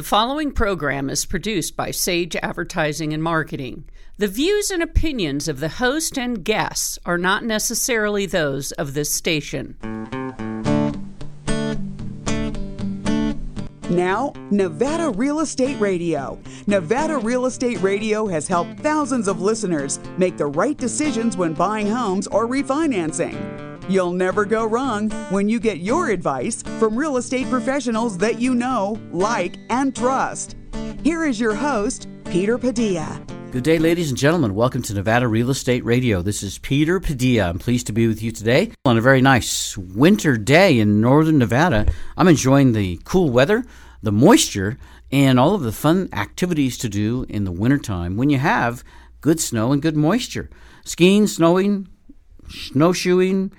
The following program is produced by Sage Advertising and Marketing. The views and opinions of the host and guests are not necessarily those of this station. Now, Nevada Real Estate Radio. Nevada Real Estate Radio has helped thousands of listeners make the right decisions when buying homes or refinancing. You'll never go wrong when you get your advice from real estate professionals that you know, like, and trust. Here is your host, Peter Padilla. Good day, ladies and gentlemen. Welcome to Nevada Real Estate Radio. This is Peter Padilla. I'm pleased to be with you today on a very nice winter day in northern Nevada. I'm enjoying the cool weather, the moisture, and all of the fun activities to do in the wintertime when you have good snow and good moisture. Skiing, snowing, snowshoeing,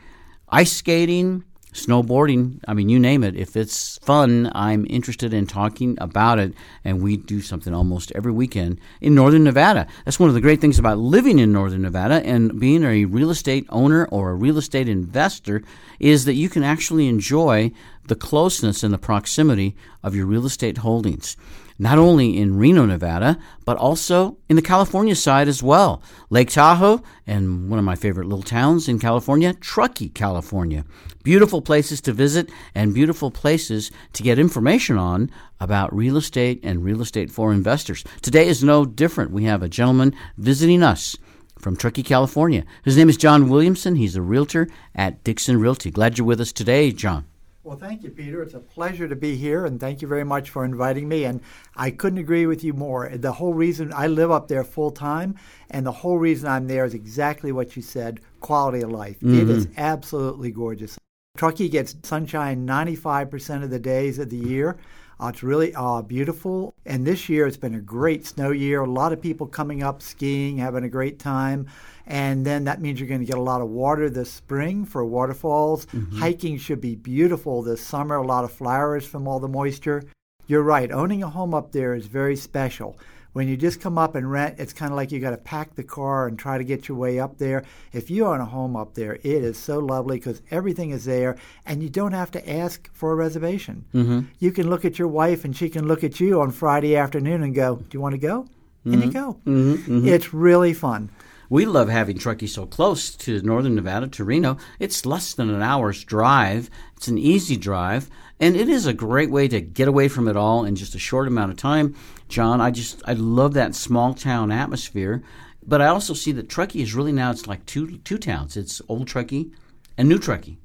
ice skating, snowboarding, I mean, you name it. If it's fun, I'm interested in talking about it. And we do something almost every weekend in Northern Nevada. That's one of the great things about living in Northern Nevada and being a real estate owner or a real estate investor is that you can actually enjoy the closeness and the proximity of your real estate holdings not only in Reno, Nevada, but also in the California side as well. Lake Tahoe and one of my favorite little towns in California, Truckee, California. Beautiful places to visit and beautiful places to get information on about real estate and real estate for investors. Today is no different. We have a gentleman visiting us from Truckee, California. His name is John Williamson. He's a realtor at Dixon Realty. Glad you're with us today, John. Well, thank you, Peter. It's a pleasure to be here, and thank you very much for inviting me. And I couldn't agree with you more. The whole reason I live up there full time, and the whole reason I'm there is exactly what you said quality of life. Mm-hmm. It is absolutely gorgeous. Truckee gets sunshine 95% of the days of the year. Uh, it's really uh, beautiful. And this year it's been a great snow year. A lot of people coming up skiing, having a great time. And then that means you're going to get a lot of water this spring for waterfalls. Mm-hmm. Hiking should be beautiful this summer, a lot of flowers from all the moisture. You're right, owning a home up there is very special. When you just come up and rent, it's kind of like you got to pack the car and try to get your way up there. If you own a home up there, it is so lovely because everything is there and you don't have to ask for a reservation. Mm-hmm. You can look at your wife and she can look at you on Friday afternoon and go, Do you want to go? Mm-hmm. And you go. Mm-hmm. mm-hmm. It's really fun. We love having Truckee so close to northern Nevada, to Reno. It's less than an hour's drive. It's an easy drive, and it is a great way to get away from it all in just a short amount of time. John, I just I love that small town atmosphere, but I also see that Truckee is really now it's like two two towns. It's Old Truckee and New Truckee.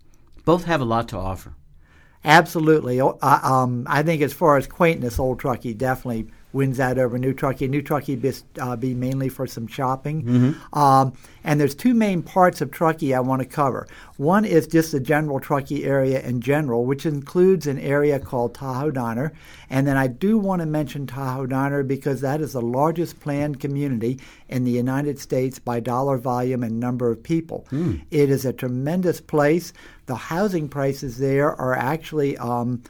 Both have a lot to offer. Absolutely. Um, I think as far as quaintness, Old Truckee definitely wins out over New Truckee. New Truckee be, uh, be mainly for some shopping. Mm-hmm. Um, and there's two main parts of Truckee I want to cover. One is just the general Truckee area in general, which includes an area called Tahoe Donner. And then I do want to mention Tahoe Donner because that is the largest planned community in the United States by dollar volume and number of people. Mm. It is a tremendous place. The housing prices there are actually um,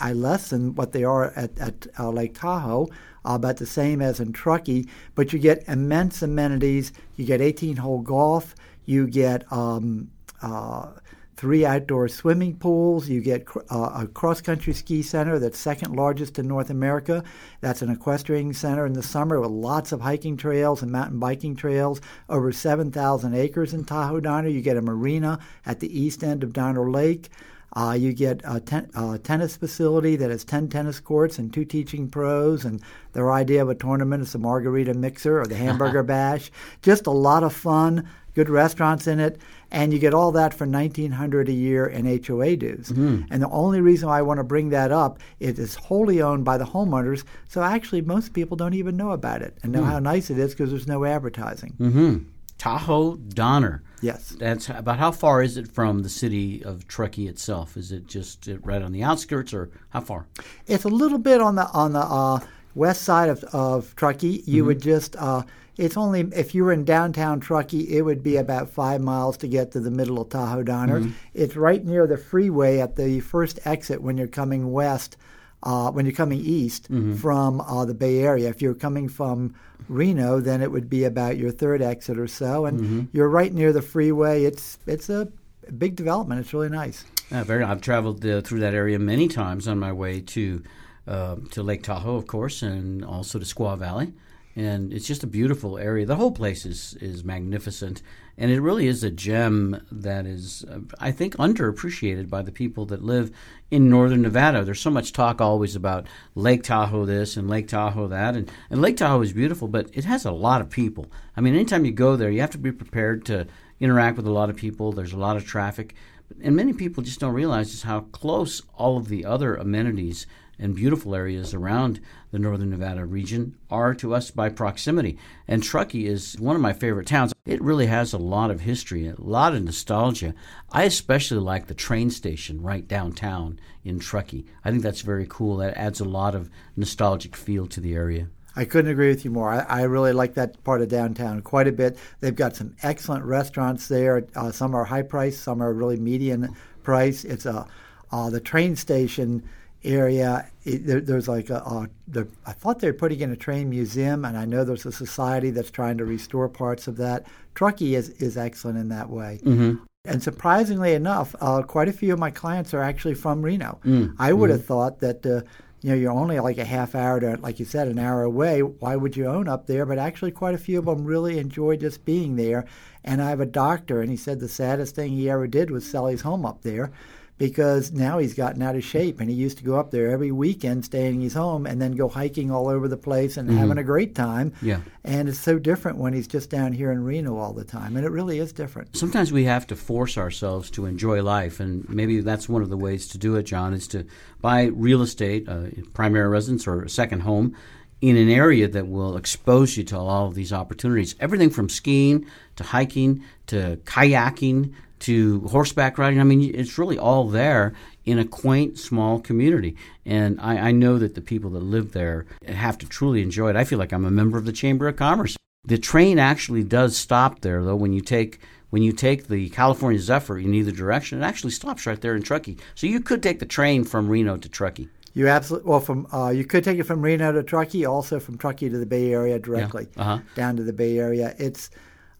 I less than what they are at, at uh, Lake Tahoe, uh, about the same as in Truckee. But you get immense amenities. You get 18 hole golf. You get um, uh, three outdoor swimming pools. You get uh, a cross country ski center that's second largest in North America. That's an equestrian center in the summer with lots of hiking trails and mountain biking trails. Over 7,000 acres in Tahoe Donner. You get a marina at the east end of Donner Lake. Uh, you get a, ten, a, tennis facility that has 10 tennis courts and two teaching pros, and their idea of a tournament is the margarita mixer or the hamburger bash. Just a lot of fun, good restaurants in it, and you get all that for 1900 a year in HOA dues. Mm-hmm. And the only reason I want to bring that up is it's wholly owned by the homeowners, so actually most people don't even know about it and know mm-hmm. how nice it is because there's no advertising. Mm-hmm. Tahoe Donner. Yes. That's about how far is it from the city of Truckee itself? Is it just right on the outskirts, or how far? It's a little bit on the on the uh, west side of, of Truckee. You mm-hmm. would just uh, it's only if you were in downtown Truckee, it would be about five miles to get to the middle of Tahoe Donner. Mm-hmm. It's right near the freeway at the first exit when you're coming west uh, when you're coming east mm-hmm. from uh, the Bay Area. If you're coming from Reno, then it would be about your third exit or so, and mm-hmm. you're right near the freeway. It's it's a big development. It's really nice. Yeah, very. I've traveled uh, through that area many times on my way to uh, to Lake Tahoe, of course, and also to Squaw Valley. And it's just a beautiful area. The whole place is, is magnificent. And it really is a gem that is, uh, I think, underappreciated by the people that live in northern Nevada. There's so much talk always about Lake Tahoe this and Lake Tahoe that. And, and Lake Tahoe is beautiful, but it has a lot of people. I mean, anytime you go there, you have to be prepared to interact with a lot of people. There's a lot of traffic. And many people just don't realize just how close all of the other amenities and beautiful areas around the northern Nevada region are to us by proximity. And Truckee is one of my favorite towns. It really has a lot of history, a lot of nostalgia. I especially like the train station right downtown in Truckee. I think that's very cool. That adds a lot of nostalgic feel to the area. I couldn't agree with you more. I, I, really like that part of downtown quite a bit. They've got some excellent restaurants there. Uh, some are high price, some are really median price. It's a uh, the train station area. It, there, there's like a, a the, I thought they were putting in a train museum, and I know there's a society that's trying to restore parts of that. Truckee is, is excellent in that way. Mm-hmm. And surprisingly enough, uh, quite a few of my clients are actually from Reno. Mm-hmm. I would have thought that. Uh, you know, you're only like a half hour to, like you said, an hour away. Why would you own up there? But actually, quite a few of them really enjoy just being there. And I have a doctor, and he said the saddest thing he ever did was sell his home up there because now he's gotten out of shape and he used to go up there every weekend staying in his home and then go hiking all over the place and mm-hmm. having a great time. Yeah. And it's so different when he's just down here in reno all the time and it really is different. Sometimes we have to force ourselves to enjoy life and maybe that's one of the ways to do it john is to buy real estate uh, primary residence or a second home in an area that will expose you to all of these opportunities. Everything from skiing to hiking to kayaking to horseback riding. I mean, it's really all there in a quaint, small community. And I, I, know that the people that live there have to truly enjoy it. I feel like I'm a member of the Chamber of Commerce. The train actually does stop there, though. When you take when you take the California Zephyr in either direction, it actually stops right there in Truckee. So you could take the train from Reno to Truckee. You absolutely well from uh, you could take it from Reno to Truckee, also from Truckee to the Bay Area directly yeah. uh-huh. down to the Bay Area. It's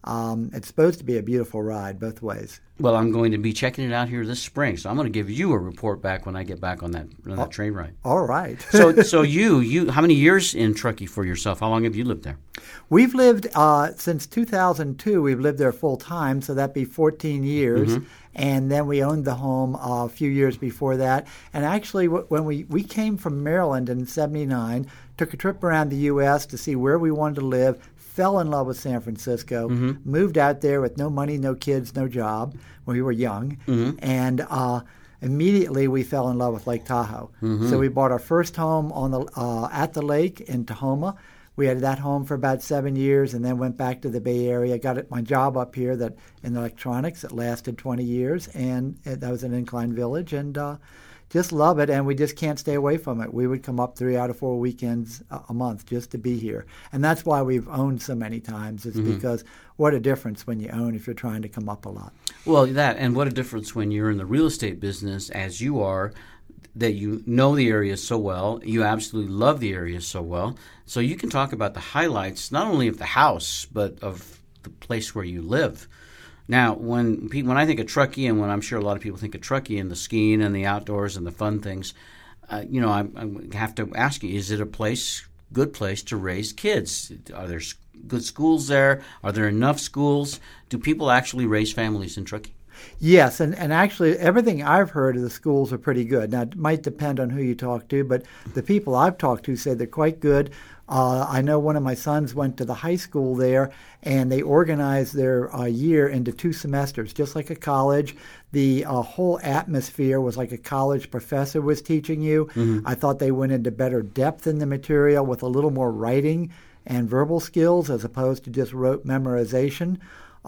um, it's supposed to be a beautiful ride both ways. Well, I'm going to be checking it out here this spring, so I'm going to give you a report back when I get back on that on that oh, train ride. All right. so, so you you how many years in Truckee for yourself? How long have you lived there? We've lived uh, since 2002. We've lived there full time, so that'd be 14 years. Mm-hmm. And then we owned the home uh, a few years before that. And actually, when we we came from Maryland in '79, took a trip around the U.S. to see where we wanted to live, fell in love with San Francisco, mm-hmm. moved out there with no money, no kids, no job when we were young, mm-hmm. and uh, immediately we fell in love with Lake Tahoe. Mm-hmm. So we bought our first home on the uh, at the lake in Tahoma. We had that home for about seven years, and then went back to the Bay Area. Got my job up here that in electronics. It lasted 20 years, and it, that was in Incline Village, and uh, just love it, and we just can't stay away from it. We would come up three out of four weekends a, month just to be here, and that's why we've owned so many times. Is mm-hmm. because what a difference when you own if you're trying to come up a lot. Well, that and what a difference when you're in the real estate business as you are. That you know the area so well, you absolutely love the area so well, so you can talk about the highlights not only of the house but of the place where you live. Now, when when I think of Truckee, and when I'm sure a lot of people think of Truckee and the skiing and the outdoors and the fun things, uh, you know, I, I, have to ask you: Is it a place, good place to raise kids? Are there good schools there? Are there enough schools? Do people actually raise families in Truckee? Yes, and, and actually, everything I've heard of the schools are pretty good. Now, it might depend on who you talk to, but the people I've talked to say they're quite good. Uh, I know one of my sons went to the high school there, and they organized their uh, year into two semesters, just like a college. The uh, whole atmosphere was like a college professor was teaching you. Mm-hmm. I thought they went into better depth in the material with a little more writing and verbal skills as opposed to just rote memorization.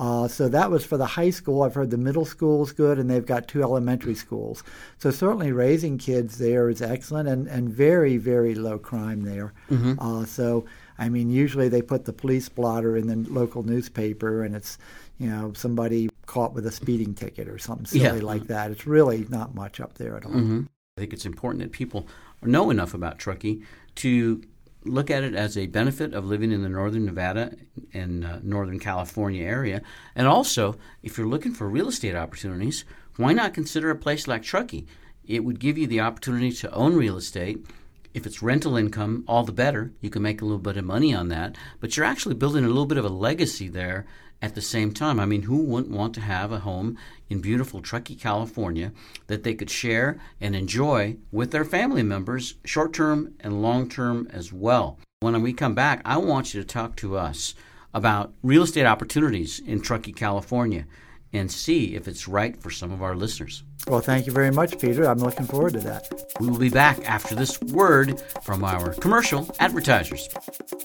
Uh, so that was for the high school. I've heard the middle school is good, and they've got two elementary schools. So certainly raising kids there is excellent, and, and very very low crime there. Mm-hmm. Uh, so I mean, usually they put the police blotter in the local newspaper, and it's you know somebody caught with a speeding ticket or something silly yeah. like that. It's really not much up there at all. Mm-hmm. I think it's important that people know enough about Truckee to look at it as a benefit of living in the northern Nevada and uh, northern California area. And also, if you're looking for real estate opportunities, why not consider a place like Truckee? It would give you the opportunity to own real estate If it's rental income, all the better. You can make a little bit of money on that, but you're actually building a little bit of a legacy there at the same time. I mean, who wouldn't want to have a home in beautiful Truckee, California that they could share and enjoy with their family members, short term and long term as well? When we come back, I want you to talk to us about real estate opportunities in Truckee, California and see if it's right for some of our listeners. Well, thank you very much, Peter. I'm looking forward to that. We will be back after this word from our commercial advertisers.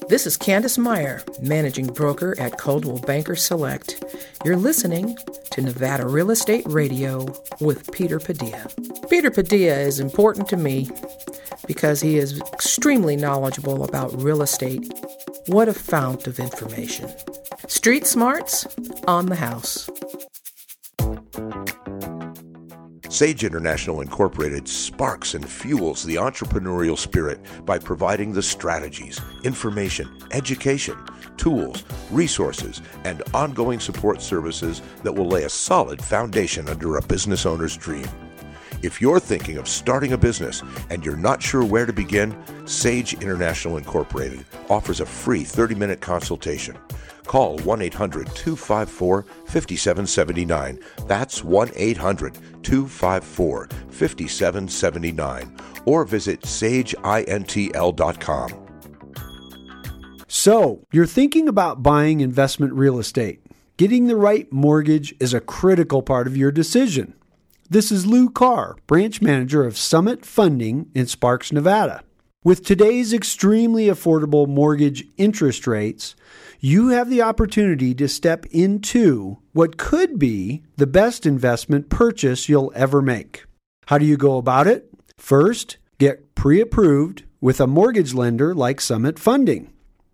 This is Candace Meyer, managing broker at Coldwell Banker Select. You're listening to Nevada Real Estate Radio with Peter Padilla. Peter Padilla is important to me because he is extremely knowledgeable about real estate. What a fount of information. Street smarts on the house. Sage International Incorporated sparks and fuels the entrepreneurial spirit by providing the strategies, information, education, tools, resources, and ongoing support services that will lay a solid foundation under a business owner's dream. If you're thinking of starting a business and you're not sure where to begin, Sage International Incorporated offers a free 30 minute consultation. Call 1 800 254 5779. That's 1 800 254 5779. Or visit sageintl.com. So, you're thinking about buying investment real estate. Getting the right mortgage is a critical part of your decision. This is Lou Carr, branch manager of Summit Funding in Sparks, Nevada. With today's extremely affordable mortgage interest rates, you have the opportunity to step into what could be the best investment purchase you'll ever make. How do you go about it? First, get pre approved with a mortgage lender like Summit Funding.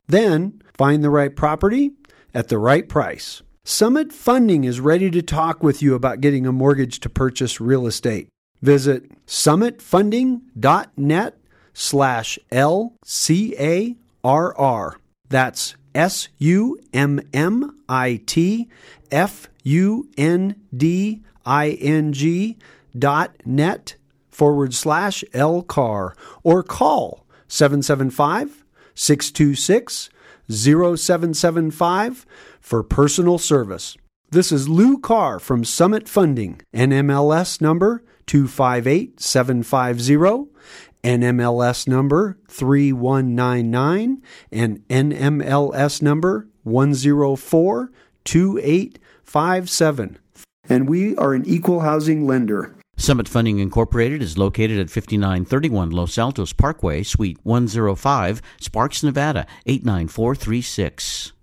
Then, find the right property at the right price. Summit Funding is ready to talk with you about getting a mortgage to purchase real estate. Visit summitfunding.net slash LCARR. That's S U M M I T F U N D I N G dot net forward slash LCAR or call 775 626 0775 for personal service. This is Lou Carr from Summit Funding, NMLS number 258750 NMLS number 3199 and NMLS number 1042857. And we are an equal housing lender. Summit Funding Incorporated is located at 5931 Los Altos Parkway, Suite 105, Sparks, Nevada 89436.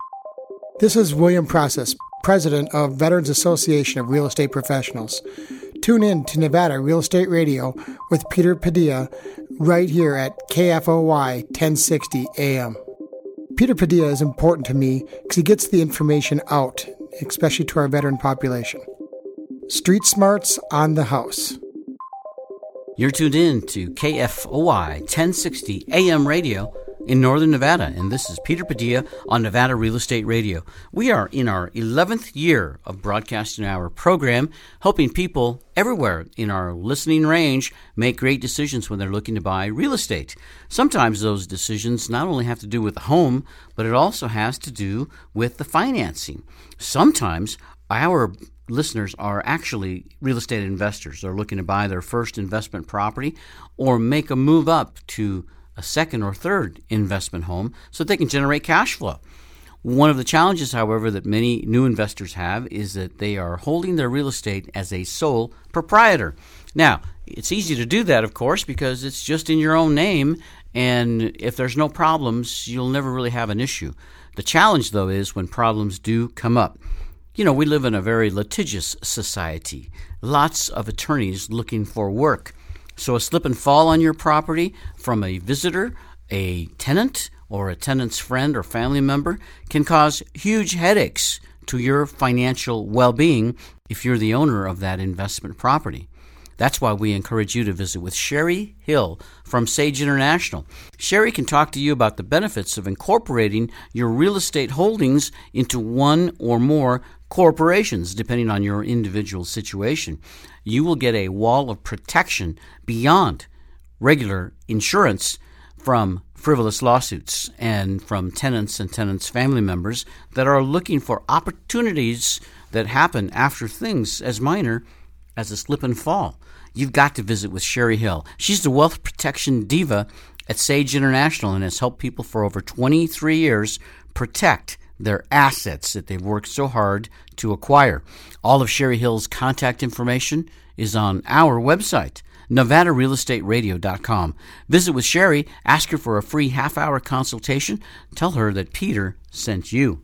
This is William Process, President of Veterans Association of Real Estate Professionals. Tune in to Nevada Real Estate Radio with Peter Padilla right here at KFOY 1060 AM. Peter Padilla is important to me because he gets the information out, especially to our veteran population. Street Smarts on the House. You're tuned in to KFOY 1060 AM radio in Northern Nevada, and this is Peter Padilla on Nevada Real Estate Radio. We are in our 11th year of broadcasting our program, helping people everywhere in our listening range make great decisions when they're looking to buy real estate. Sometimes those decisions not only have to do with the home, but it also has to do with the financing. Sometimes our listeners are actually real estate investors. They're looking to buy their first investment property or make a move up to a second or third investment home so they can generate cash flow. One of the challenges, however, that many new investors have is that they are holding their real estate as a sole proprietor. Now, it's easy to do that, of course, because it's just in your own name, and if there's no problems, you'll never really have an issue. The challenge, though, is when problems do come up. You know, we live in a very litigious society, lots of attorneys looking for work. So a slip and fall on your property from a visitor, a tenant, or a tenant's friend or family member can cause huge headaches to your financial well being if you're the owner of that investment property. That's why we encourage you to visit with Sherry Hill from Sage International. Sherry can talk to you about the benefits of incorporating your real estate holdings into one or more corporations, depending on your individual situation. You will get a wall of protection beyond regular insurance from frivolous lawsuits and from tenants and tenants' family members that are looking for opportunities that happen after things as minor as a slip and fall. You've got to visit with Sherry Hill. She's the wealth protection diva at Sage International and has helped people for over 23 years protect their assets that they've worked so hard to acquire. All of Sherry Hill's contact information is on our website, NevadaRealEstateRadio.com. Visit with Sherry, ask her for a free half hour consultation, tell her that Peter sent you.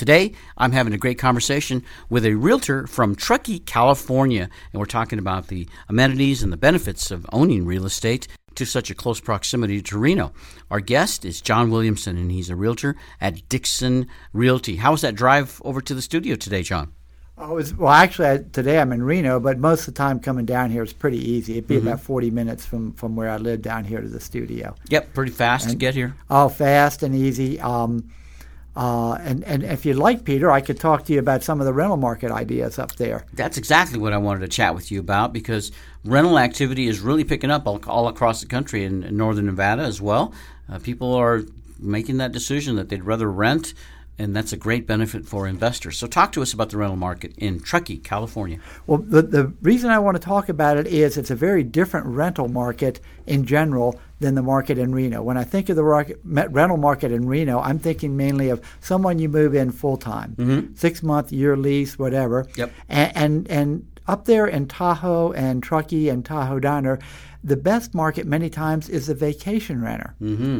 Today, I'm having a great conversation with a realtor from Truckee, California, and we're talking about the amenities and the benefits of owning real estate to such a close proximity to Reno. Our guest is John Williamson, and he's a realtor at Dixon Realty. How was that drive over to the studio today, John? Oh, was, well, actually, I, today I'm in Reno, but most of the time coming down here is pretty easy. It'd be Mm-hmm. about 40 minutes from, from where I live down here to the studio. Yep, pretty fast to get here. Oh, fast and easy. Um, uh, and, and if you'd like, Peter, I could talk to you about some of the rental market ideas up there. That's exactly what I wanted to chat with you about because rental activity is really picking up all, all across the country in, in northern Nevada as well. Uh, people are making that decision that they'd rather rent, and that's a great benefit for investors. So, talk to us about the rental market in Truckee, California. Well, the, the reason I want to talk about it is it's a very different rental market in general than the market in Reno. When I think of the market, rental market in Reno, I'm thinking mainly of someone you move in full time, six month, year lease, whatever. Yep. And, and and up there in Tahoe and Truckee and Tahoe Donner, the best market many times is the vacation renter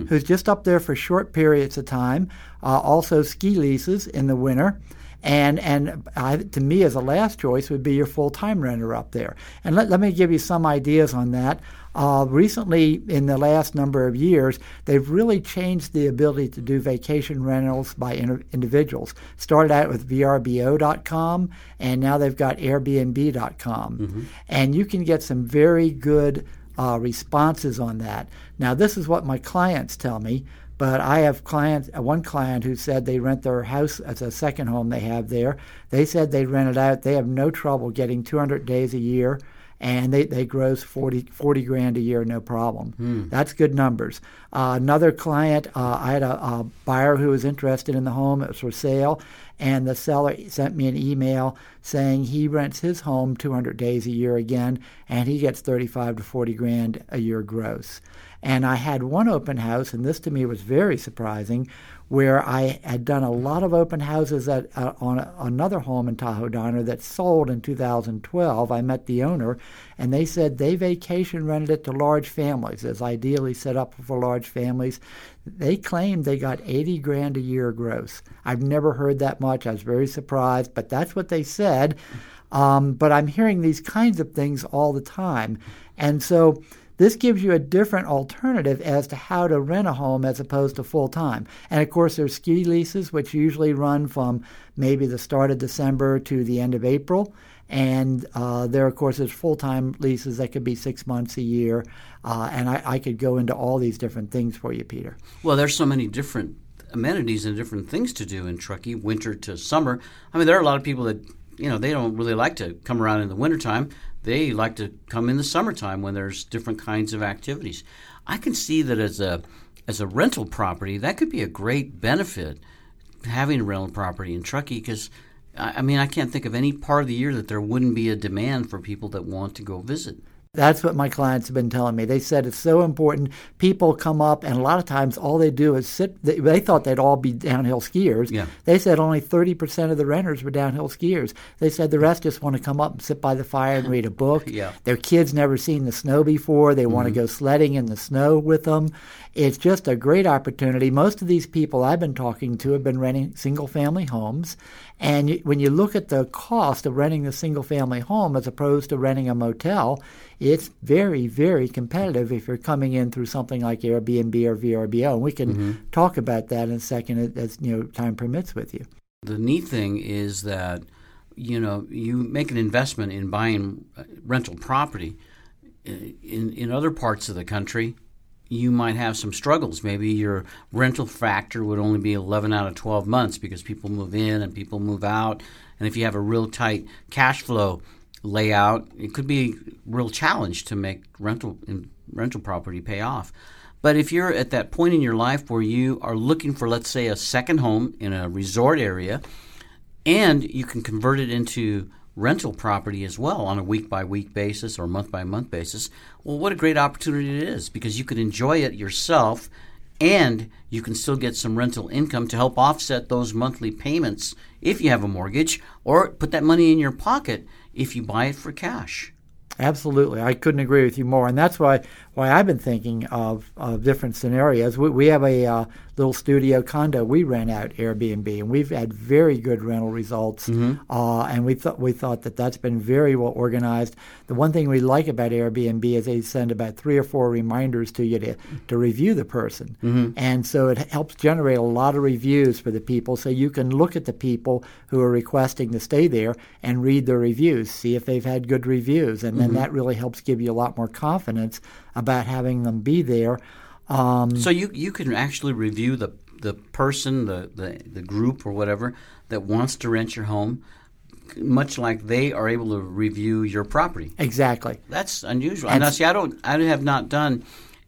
who's just up there for short periods of time. Uh, also, ski leases in the winter. And and I, to me, as a last choice, would be your full time renter up there. And let, let me give you some ideas on that. Uh, recently, in the last number of years, they've really changed the ability to do vacation rentals by in- individuals. Started out with VRBO.com, and now they've got Airbnb.com. And you can get some very good uh, responses on that. Now, this is what my clients tell me. But I have clients, uh, one client who said they rent their house as a second home they have there. They said they rent it out. They have no trouble getting 200 days a year, and they, they gross 40, 40 grand a year, no problem. That's good numbers. Uh, another client, uh, I had a, a buyer who was interested in the home. It was for sale, and the seller sent me an email saying he rents his home 200 days a year again, and he gets 35 to 40 grand a year gross. And I had one open house, and this to me was very surprising, where I had done a lot of open houses at, uh, on a, another home in Tahoe Donner that sold in 2012. I met the owner, and they said they vacation rented it to large families, as ideally set up for large families. They claimed they got 80 grand a year gross. I've never heard that much. I was very surprised, but that's what they said. Um, but I'm hearing these kinds of things all the time. And so this gives you a different alternative as to how to rent a home as opposed to full time. And of course, there's ski leases, which usually run from maybe the start of December to the end of April. And uh, there, of course, there's full time leases that could be six months a year. Uh, and I, I could go into all these different things for you, Peter. Well, there's so many different amenities and different things to do in Truckee, winter to summer. I mean, there are a lot of people that, you know, they don't really like to come around in the wintertime. They like to come in the summertime when there's different kinds of activities. I can see that as a as a rental property, that could be a great benefit having a rental property in Truckee because I mean, I can't think of any part of the year that there wouldn't be a demand for people that want to go visit. That's what my clients have been telling me. They said it's so important. People come up, and a lot of times all they do is sit. They, they thought they'd all be downhill skiers. Yeah. They said only 30% of the renters were downhill skiers. They said the rest just want to come up and sit by the fire and read a book. Yeah. Their kids never seen the snow before. They want to mm-hmm. go sledding in the snow with them. It's just a great opportunity. Most of these people I've been talking to have been renting single family homes. And you, when you look at the cost of renting a single family home as opposed to renting a motel, it's very, very competitive if you're coming in through something like Airbnb or VRBO. And we can talk about that in a second as you know time permits with you. The neat thing is that you know you make an investment in buying uh, rental property in in other parts of the country. You might have some struggles. Maybe your rental factor would only be 11 out of 12 months because people move in and people move out. And if you have a real tight cash flow layout, it could be a real challenge to make rental rental property pay off. But if you're at that point in your life where you are looking for, let's say, a second home in a resort area, and you can convert it into rental property as well on a week by week basis or month by month basis, well, what a great opportunity it is because you can enjoy it yourself and you can still get some rental income to help offset those monthly payments if you have a mortgage or put that money in your pocket if you buy it for cash. Absolutely, I couldn't agree with you more, and that's why why I've been thinking of, of different scenarios. We, we have a uh, little studio condo we rent out Airbnb, and we've had very good rental results. Mm-hmm. Uh, and we thought we thought that that's been very well organized. The one thing we like about Airbnb is they send about three or four reminders to you to to review the person, mm-hmm. and so it helps generate a lot of reviews for the people. So you can look at the people who are requesting to stay there and read their reviews, see if they've had good reviews, and then mm-hmm. that really helps give you a lot more confidence about having them be there. Um, so you you can actually review the the person, the, the the group or whatever that wants to rent your home, much like they are able to review your property. Exactly. That's unusual. And, now, see, I don't, I have not done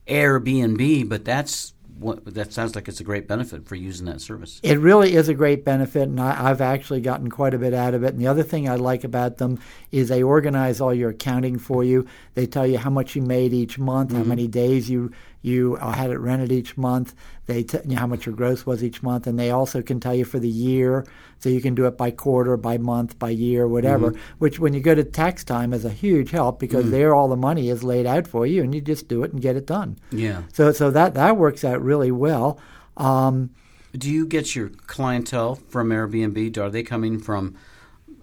Airbnb, but that's what, that sounds like it's a great benefit for using that service. It really is a great benefit, and I, have actually gotten quite a bit out of it. And the other thing I like about them is they organize all your accounting for you. They tell you how much you made each month, mm-hmm. how many days you you uh, had it rented each month. They tell you how much your gross was each month, and they also can tell you for the year. So you can do it by quarter, by month, by year, whatever. Mm-hmm. Which, when you go to tax time, is a huge help because mm-hmm. there all the money is laid out for you, and you just do it and get it done. Yeah. So so that that works out really well. Um, do you get your clientele from Airbnb? Are they coming from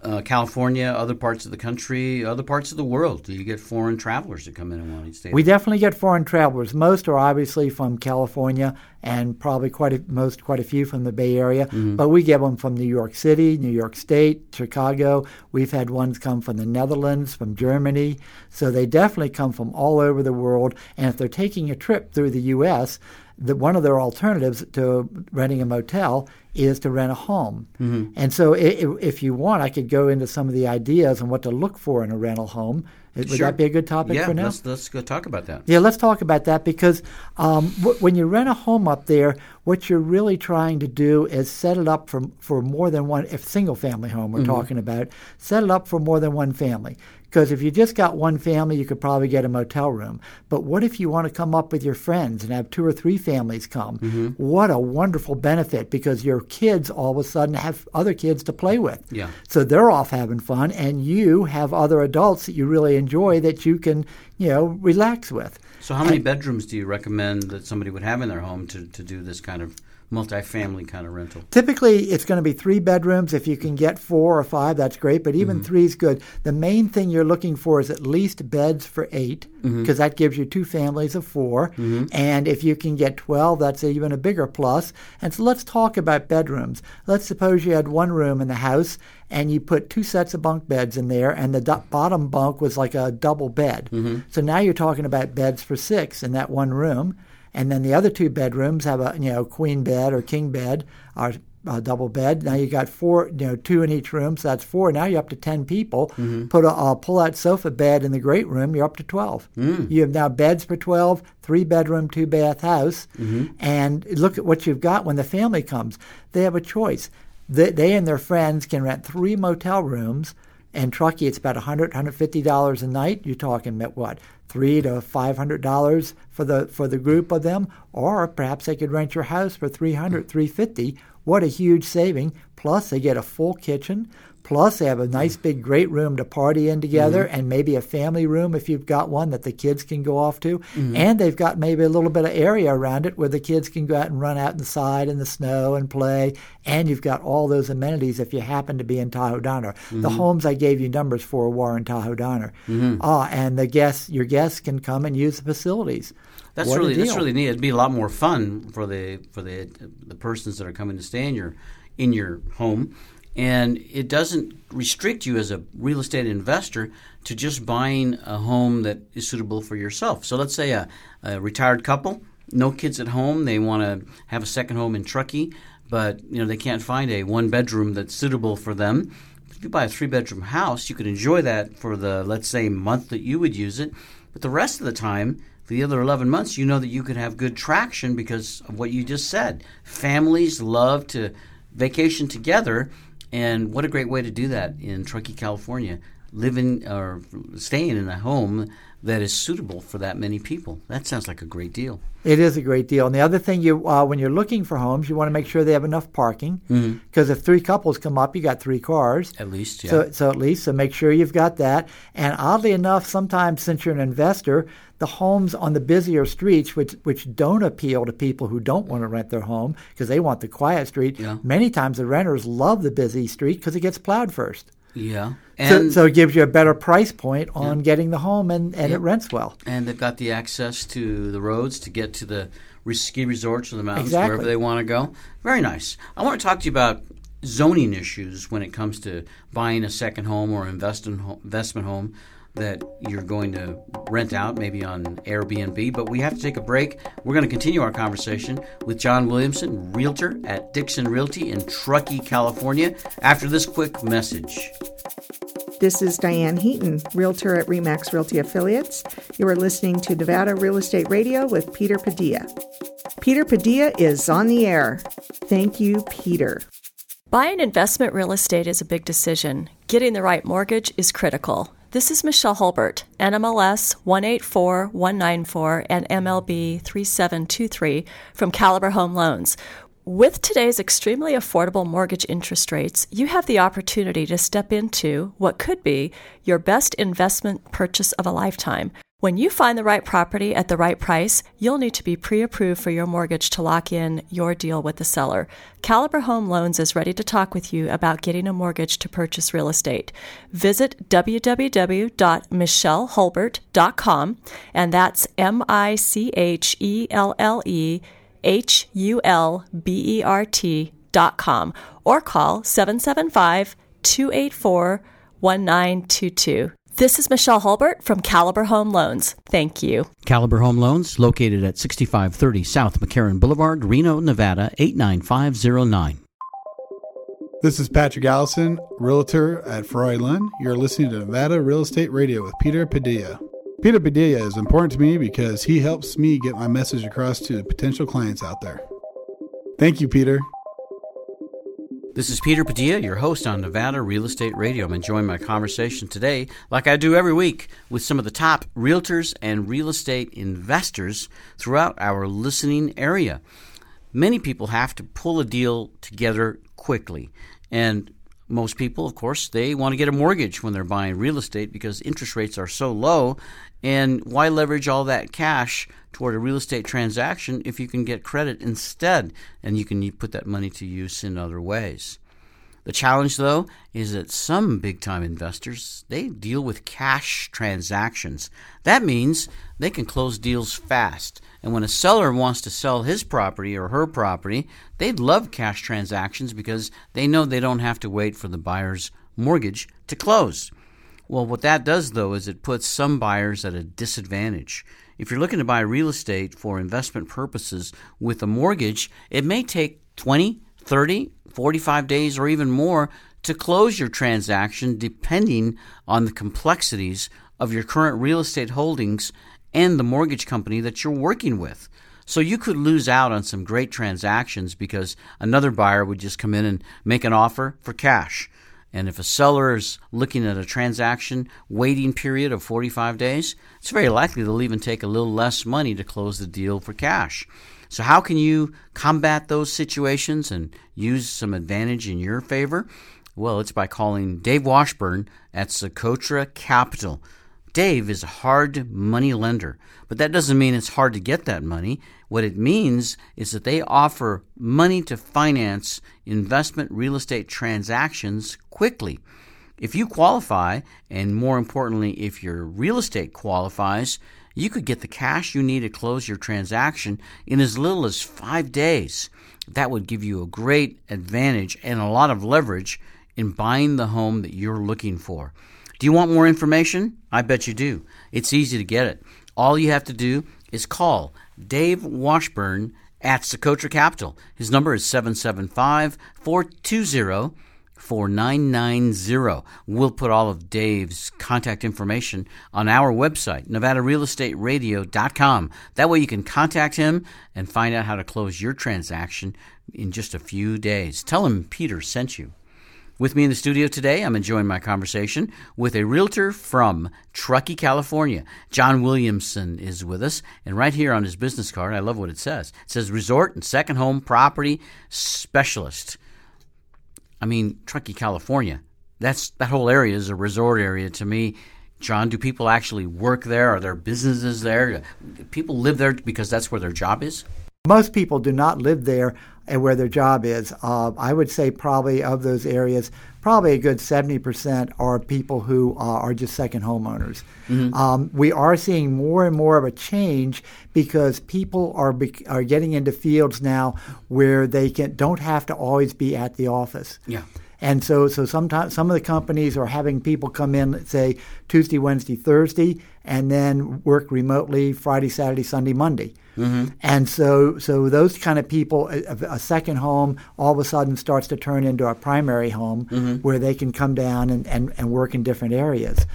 uh, California, other parts of the country, other parts of the world? Do you get foreign travelers that come in and want to stay? We definitely get foreign travelers. Most are obviously from California, and probably quite a, most quite a few from the Bay Area. Mm-hmm. But we get them from New York City, New York State, Chicago. We've had ones come from the Netherlands, from Germany. So they definitely come from all over the world. And if they're taking a trip through the U.S., the, one of their alternatives to renting a motel is to rent a home. Mm-hmm. And so, it, if you want, I could go into some of the ideas on what to look for in a rental home. Would sure. that be a good topic yeah, for now? Let's, let's go talk about that. Yeah, let's talk about that because um, w- when you rent a home up there, what you're really trying to do is set it up for, for more than one, if single family home we're mm-hmm. talking about, set it up for more than one family. Because if you just got one family, you could probably get a motel room. But what if you want to come up with your friends and have two or three families come? Mm-hmm. What a wonderful benefit because your kids all of a sudden have other kids to play with. Yeah. So they're off having fun, and you have other adults that you really enjoy that you can, you know, relax with. So, how many and, bedrooms do you recommend that somebody would have in their home to, to do this kind of multifamily kind of rental? Typically, it's going to be three bedrooms. If you can get four or five, that's great, but even mm-hmm. three is good. The main thing you're looking for is at least beds for eight, because mm-hmm. that gives you two families of 4 mm-hmm. And if you can get 12, that's even a bigger plus. And so let's talk about bedrooms. Let's suppose you had one room in the house and you put two sets of bunk beds in there, and the do- bottom bunk was like a double bed. Mm-hmm. So now you're talking about beds for six in that one room and then the other two bedrooms have a you know queen bed or king bed or a double bed. Now you got four, you know, two in each room, so that's four. Now you're up to ten people. Mm-hmm. Put a uh, pull-out sofa bed in the great room, you're up to twelve. Mm. You have now beds for twelve, three bedroom, two bath house, mm-hmm. and look at what you've got when the family comes. They have a choice. They, they and their friends can rent three motel rooms. And Truckee, it's about $100, $150 a night. You're talking about what? three to five hundred dollars for the for the group of them, or perhaps they could rent your house for three hundred, three fifty. What a huge saving! Plus, they get a full kitchen, Plus, they have a nice big great room to party in together, mm-hmm. and maybe a family room if you've got one that the kids can go off to. Mm-hmm. And they've got maybe a little bit of area around it where the kids can go out and run out inside in the snow and play. And you've got all those amenities if you happen to be in Tahoe-Donner. Mm-hmm. The homes I gave you numbers for were in Tahoe-Donner. Mm-hmm. Ah, and the guests, your guests can come and use the facilities. That's what really that's really neat. It'd be a lot more fun for the for the the persons that are coming to stay in your in your home and it doesn't restrict you as a real estate investor to just buying a home that is suitable for yourself. So let's say a, a retired couple, no kids at home, they want to have a second home in Truckee, but you know they can't find a one bedroom that's suitable for them. If you buy a three bedroom house, you could enjoy that for the let's say month that you would use it, but the rest of the time for the other 11 months, you know that you could have good traction because of what you just said. Families love to vacation together, and what a great way to do that in Truckee, California. Living or staying in a home that is suitable for that many people. That sounds like a great deal. It is a great deal. And the other thing, you uh, when you're looking for homes, you want to make sure they have enough parking. Because if three couples come up, you got three cars. At least, yeah. So, so at least, so make sure you've got that. And oddly enough, sometimes since you're an investor, the homes on the busier streets, which which don't appeal to people who don't want to rent their home because they want the quiet street. Yeah. Many times the renters love the busy street because it gets plowed first. Yeah. So, And so it gives you a better price point on getting the home, and, and it rents well. and they've got the access to the roads to get to the ski resorts or the mountains Exactly. wherever they want to go. Very nice. I want to talk to you about zoning issues when it comes to buying a second home or ho- investment home that you're going to rent out, maybe on Airbnb. But we have to take a break. We're going to continue our conversation with John Williamson, realtor at Dixon Realty in Truckee, California, after this quick message. This is Diane Heaton, Realtor at REMAX Realty Affiliates. You are listening to Nevada Real Estate Radio with Peter Padilla. Peter Padilla is on the air. Thank you, Peter. Buying investment real estate is a big decision. Getting the right mortgage is critical. This is Michelle Hulbert, NMLS 184194 and MLB 3723 from Caliber Home Loans. With today's extremely affordable mortgage interest rates, you have the opportunity to step into what could be your best investment purchase of a lifetime. When you find the right property at the right price, you'll need to be pre approved for your mortgage to lock in your deal with the seller. Caliber Home Loans is ready to talk with you about getting a mortgage to purchase real estate. Visit www.michellehulbert.com, and that's M I C H E L L E H U L B E R T.com, or call 775 284 1922. This is Michelle Hulbert from Caliber Home Loans. Thank you. Caliber Home Loans, located at 6530 South McCarran Boulevard, Reno, Nevada 89509. This is Patrick Allison, Realtor at Ferrari Lund. You're listening to Nevada Real Estate Radio with Peter Padilla. Peter Padilla is important to me because he helps me get my message across to potential clients out there. Thank you, Peter. This is Peter Padilla, your host on Nevada Real Estate Radio. I'm enjoying my conversation today, like I do every week, with some of the top realtors and real estate investors throughout our listening area. Many people have to pull a deal together quickly, and most people, of course, they want to get a mortgage when they're buying real estate because interest rates are so low. And why leverage all that cash toward a real estate transaction if you can get credit instead and you can put that money to use in other ways? The challenge, though, is that some big time investors they deal with cash transactions. That means they can close deals fast. And when a seller wants to sell his property or her property, they'd love cash transactions because they know they don't have to wait for the buyer's mortgage to close. Well, what that does, though, is it puts some buyers at a disadvantage. If you're looking to buy real estate for investment purposes with a mortgage, it may take 20, 30, 45 days or even more to close your transaction depending on the complexities of your current real estate holdings and the mortgage company that you're working with. So you could lose out on some great transactions because another buyer would just come in and make an offer for cash. And if a seller is looking at a transaction waiting period of 45 days, it's very likely they'll even take a little less money to close the deal for cash. So, how can you combat those situations and use some advantage in your favor? Well, it's by calling Dave Washburn at Socotra Capital. Dave is a hard money lender, but that doesn't mean it's hard to get that money. What it means is that they offer money to finance investment real estate transactions quickly. If you qualify, and more importantly, if your real estate qualifies, you could get the cash you need to close your transaction in as little as five days. That would give you a great advantage and a lot of leverage in buying the home that you're looking for. Do you want more information? I bet you do. It's easy to get it. All you have to do is call Dave Washburn at Socotra Capital. His number is 775 420 4990. We'll put all of Dave's contact information on our website, nevadarealestateradio.com. That way you can contact him and find out how to close your transaction in just a few days. Tell him Peter sent you. With me in the studio today, I'm enjoying my conversation with a realtor from Truckee, California. John Williamson is with us, and right here on his business card, I love what it says. It says Resort and Second Home Property Specialist. I mean, Truckee, California. That's that whole area is a resort area to me. John, do people actually work there? Are there businesses there? People live there because that's where their job is? Most people do not live there and where their job is. Uh, I would say probably of those areas, probably a good 70% are people who uh, are just second homeowners. Mm-hmm. Um, we are seeing more and more of a change because people are be- are getting into fields now where they can don't have to always be at the office. Yeah. And so, so sometimes some of the companies are having people come in, let's say Tuesday, Wednesday, Thursday, and then work remotely Friday, Saturday, Sunday, Monday. Mm-hmm. And so, so those kind of people, a, a, second home all of a sudden starts to turn into a primary home mm-hmm. where they can come down and, and, and work in different areas.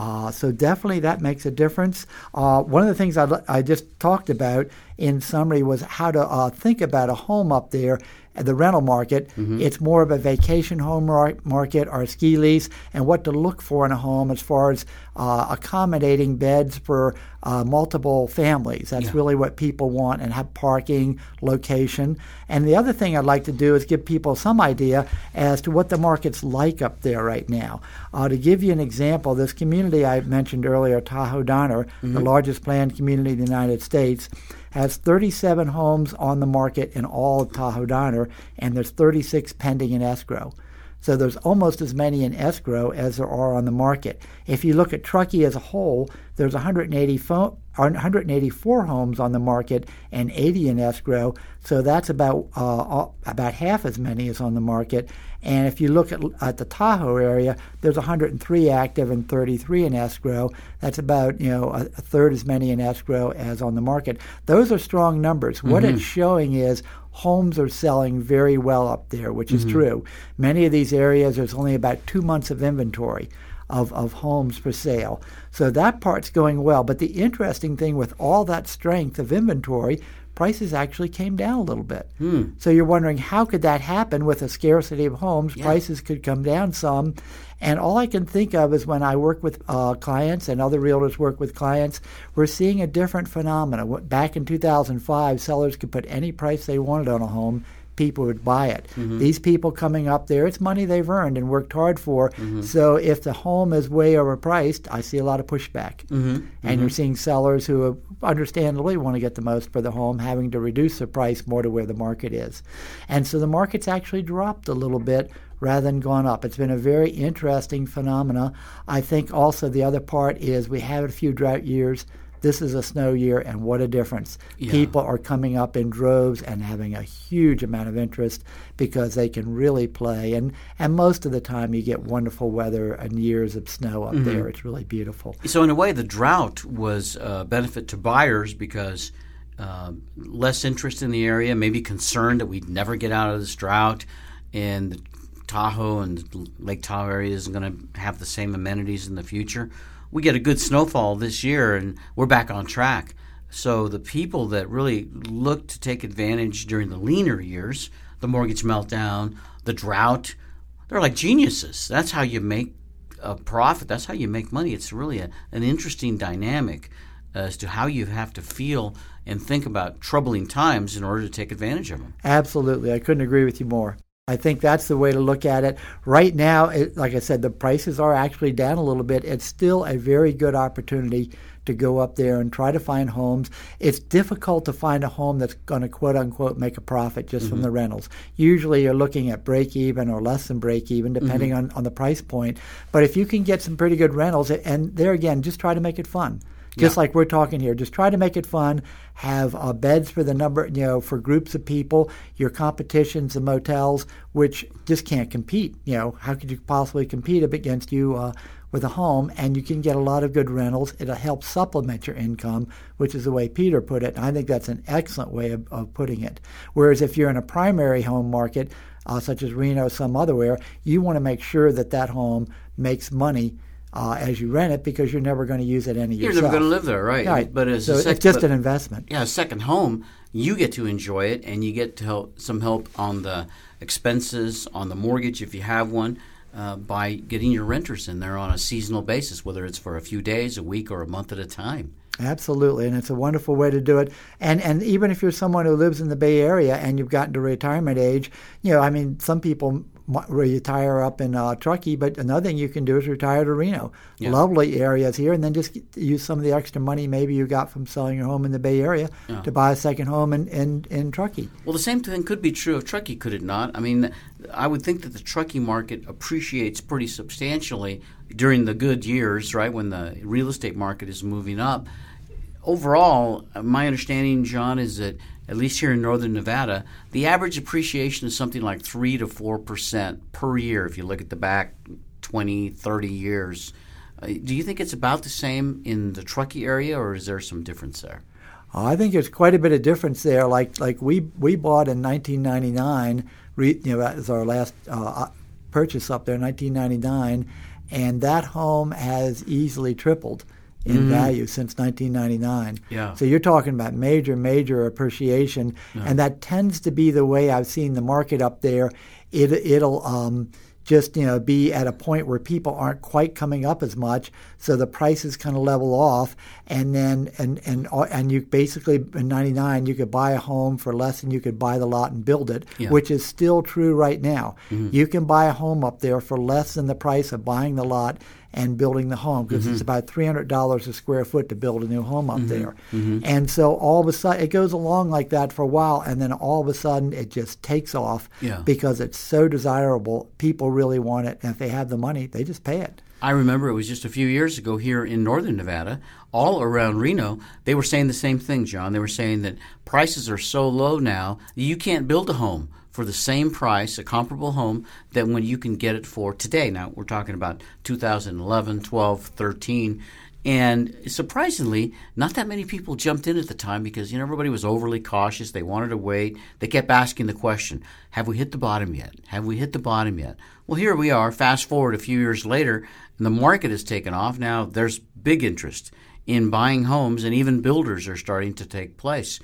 Uh, so definitely that makes a difference. Uh, one of the things I, I just talked about in summary was how to uh, think about a home up there the rental market. Mm-hmm. It's more of a vacation home market or ski lease, and what to look for in a home as far as uh, accommodating beds for uh, multiple families. That's yeah. really what people want, and have parking, location. And the other thing I'd like to do is give people some idea as to what the market's like up there right now. Uh, to give you an example, this community I mentioned earlier, Tahoe Donner, mm-hmm. the largest planned community in the United States has 37 homes on the market in all of Tahoe Donner, and there's 36 pending in escrow. So there's almost as many in escrow as there are on the market. If you look at Truckee as a whole, there's 180 fo- 184 homes on the market and 80 in escrow. So that's about uh, about half as many as on the market. And if you look at, at the Tahoe area, there's 103 active and 33 in escrow. That's about you know a, a third as many in escrow as on the market. Those are strong numbers. Mm-hmm. What it's showing is homes are selling very well up there, which is mm-hmm. true. Many of these areas, there's only about two months of inventory of, of homes for sale. So that part's going well. But the interesting thing with all that strength of inventory, prices actually came down a little bit. Hmm. So you're wondering how could that happen with a scarcity of homes? Yeah. Prices could come down some. And all I can think of is when I work with uh, clients and other realtors work with clients, we're seeing a different phenomenon. Back in 2005, sellers could put any price they wanted on a home people would buy it. Mm-hmm. These people coming up there, it's money they've earned and worked hard for. Mm-hmm. So if the home is way overpriced, I see a lot of pushback. Mm-hmm. And you're mm-hmm. seeing sellers who understandably want to get the most for the home, having to reduce the price more to where the market is. And so the market's actually dropped a little bit rather than gone up. It's been a very interesting phenomena. I think also the other part is we had a few drought years this is a snow year, and what a difference. Yeah. People are coming up in droves and having a huge amount of interest because they can really play. And, and most of the time, you get wonderful weather and years of snow up mm-hmm. there. It's really beautiful. So, in a way, the drought was a benefit to buyers because. Uh, less interest in the area, maybe concerned that we'd never get out of this drought, and the Tahoe and Lake Tahoe area isn't going to have the same amenities in the future we get a good snowfall this year and we're back on track. So the people that really look to take advantage during the leaner years, the mortgage meltdown, the drought, they're like geniuses. That's how you make a profit. That's how you make money. It's really a, an interesting dynamic as to how you have to feel and think about troubling times in order to take advantage of them. Absolutely. I couldn't agree with you more. I think that's the way to look at it. Right now, it, like I said, the prices are actually down a little bit. It's still a very good opportunity to go up there and try to find homes. It's difficult to find a home that's going to quote unquote make a profit just mm-hmm. from the rentals. Usually you're looking at break even or less than break even, depending mm-hmm. on, on the price point. But if you can get some pretty good rentals, and there again, just try to make it fun just Yeah. like we're talking here. Just try to make it fun. Have uh, beds for the number, you know, for groups of people. Your competitions, the motels, which just can't compete. You know, how could you possibly compete against you uh, with a home? And you can get a lot of good rentals. It'll help supplement your income, which is the way Peter put it. And I think that's an excellent way of, of putting it. Whereas if you're in a primary home market, uh, such as Reno, some other where, you want to make sure that that home makes money uh, as you rent it because you're never going to use it any You're yourself. never going to live there, right? Right. But as so sec- it's just but- an investment. Yeah, a second home, you get to enjoy it, and you get to help, some help on the expenses, on the mortgage if you have one, uh, by getting your renters in there on a seasonal basis, whether it's for a few days, a week, or a month at a time. Absolutely, and it's a wonderful way to do it. And and even if you're someone who lives in the Bay Area and you've gotten to retirement age, you know, I mean, some people retire up in uh, Truckee, but another thing you can do is retire to Reno. Yeah. Lovely areas here, and then just use some of the extra money maybe you got from selling your home in the Bay Area Yeah. to buy a second home in in, in Truckee. Well, the same thing could be true of Truckee, could it not? I mean, I would think that the Truckee market appreciates pretty substantially during the good years, right, when the real estate market is moving up. Overall, uh, my understanding, John, is that at least here in northern Nevada, the average appreciation is something like 3 to 4% per year if you look at the back 20, 30 years. Uh, do you think it's about the same in the Truckee area, or is there some difference there? Uh, I think there's quite a bit of difference there. Like like we we bought in 1999, re, you know, that was our last uh, purchase up there, 1999, and that home has easily tripled in Mhm. value since 1999. Yeah. So you're talking about major, major appreciation, Yeah. and that tends to be the way I've seen the market up there. It it'll um, just you know be at a point where people aren't quite coming up as much, so the prices kind of level off, and then and and uh, and you basically in '99 you could buy a home for less than you could buy the lot and build it, Yeah. which is still true right now. Mhm. You can buy a home up there for less than the price of buying the lot and building the home because Mhm. it's about three hundred dollars a square foot to build a new home up Mhm. there. Mhm. And so all of a sudden, it goes along like that for a while, and then all of a sudden, it just takes off Yeah. because it's so desirable. People really want it, and if they have the money, they just pay it. I remember it was just a few years ago here in northern Nevada, all around Reno, they were saying the same thing, John. They were saying that prices are so low now, you can't build a home for the same price, a comparable home, that when you can get it for today. Now, we're talking about 2011, 12, 13. And surprisingly, not that many people jumped in at the time because you know everybody was overly cautious. They wanted to wait. They kept asking the question, "Have we hit the bottom yet? Have we hit the bottom yet?" Well, here we are. Fast forward a few years later, and the market has taken off. Now there's big interest in buying homes, and even builders are starting to take place.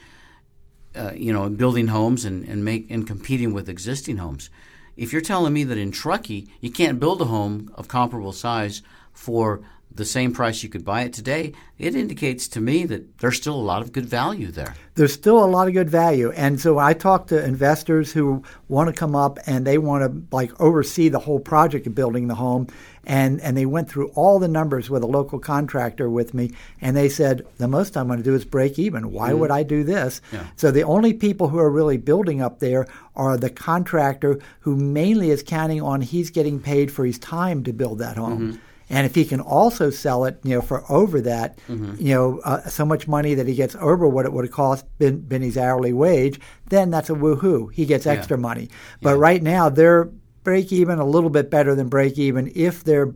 Uh, you know, building homes and, and make and competing with existing homes. If you're telling me that in Truckee you can't build a home of comparable size for the same price you could buy it today, it indicates to me that there's still a lot of good value there. There's still a lot of good value, and so I talk to investors who want to come up and they want to like oversee the whole project of building the home, and and they went through all the numbers with a local contractor with me, and they said the most I'm going to do is break even. Why Mhm. would I do this? Yeah. So the only people who are really building up there are the contractor who mainly is counting on he's getting paid for his time to build that home. Mhm. And if he can also sell it, you know, for over that, Mhm. you know, uh, so much money that he gets over what it would have cost been his hourly wage, then that's a woohoo. He gets Yeah. extra money. But right now, they're break even a little bit better than break even if they're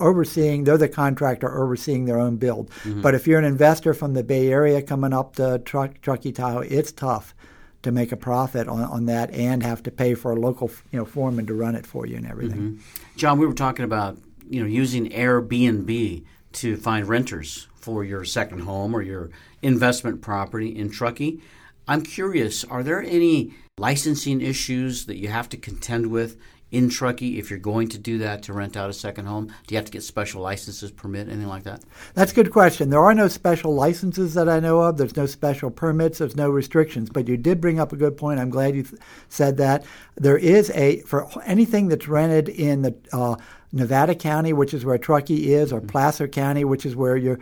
overseeing, they're the contractor overseeing their own build. Mhm. But if you're an investor from the Bay Area coming up to Truck, Truckee, Tahoe, it's tough to make a profit on, on that and have to pay for a local, you know, foreman to run it for you and everything. Mhm. John, we were talking about you know using Airbnb to find renters for your second home or your investment property in Truckee. I'm curious, are there any licensing issues that you have to contend with in Truckee if you're going to do that to rent out a second home? Do you have to get special licenses, permit, anything like that? That's a good question. There are no special licenses that I know of. There's no special permits. There's no restrictions. But you did bring up a good point. I'm glad you th- said that. There is a for anything that's rented in the uh, Nevada County, which is where Truckee is, or Placer County, which is where your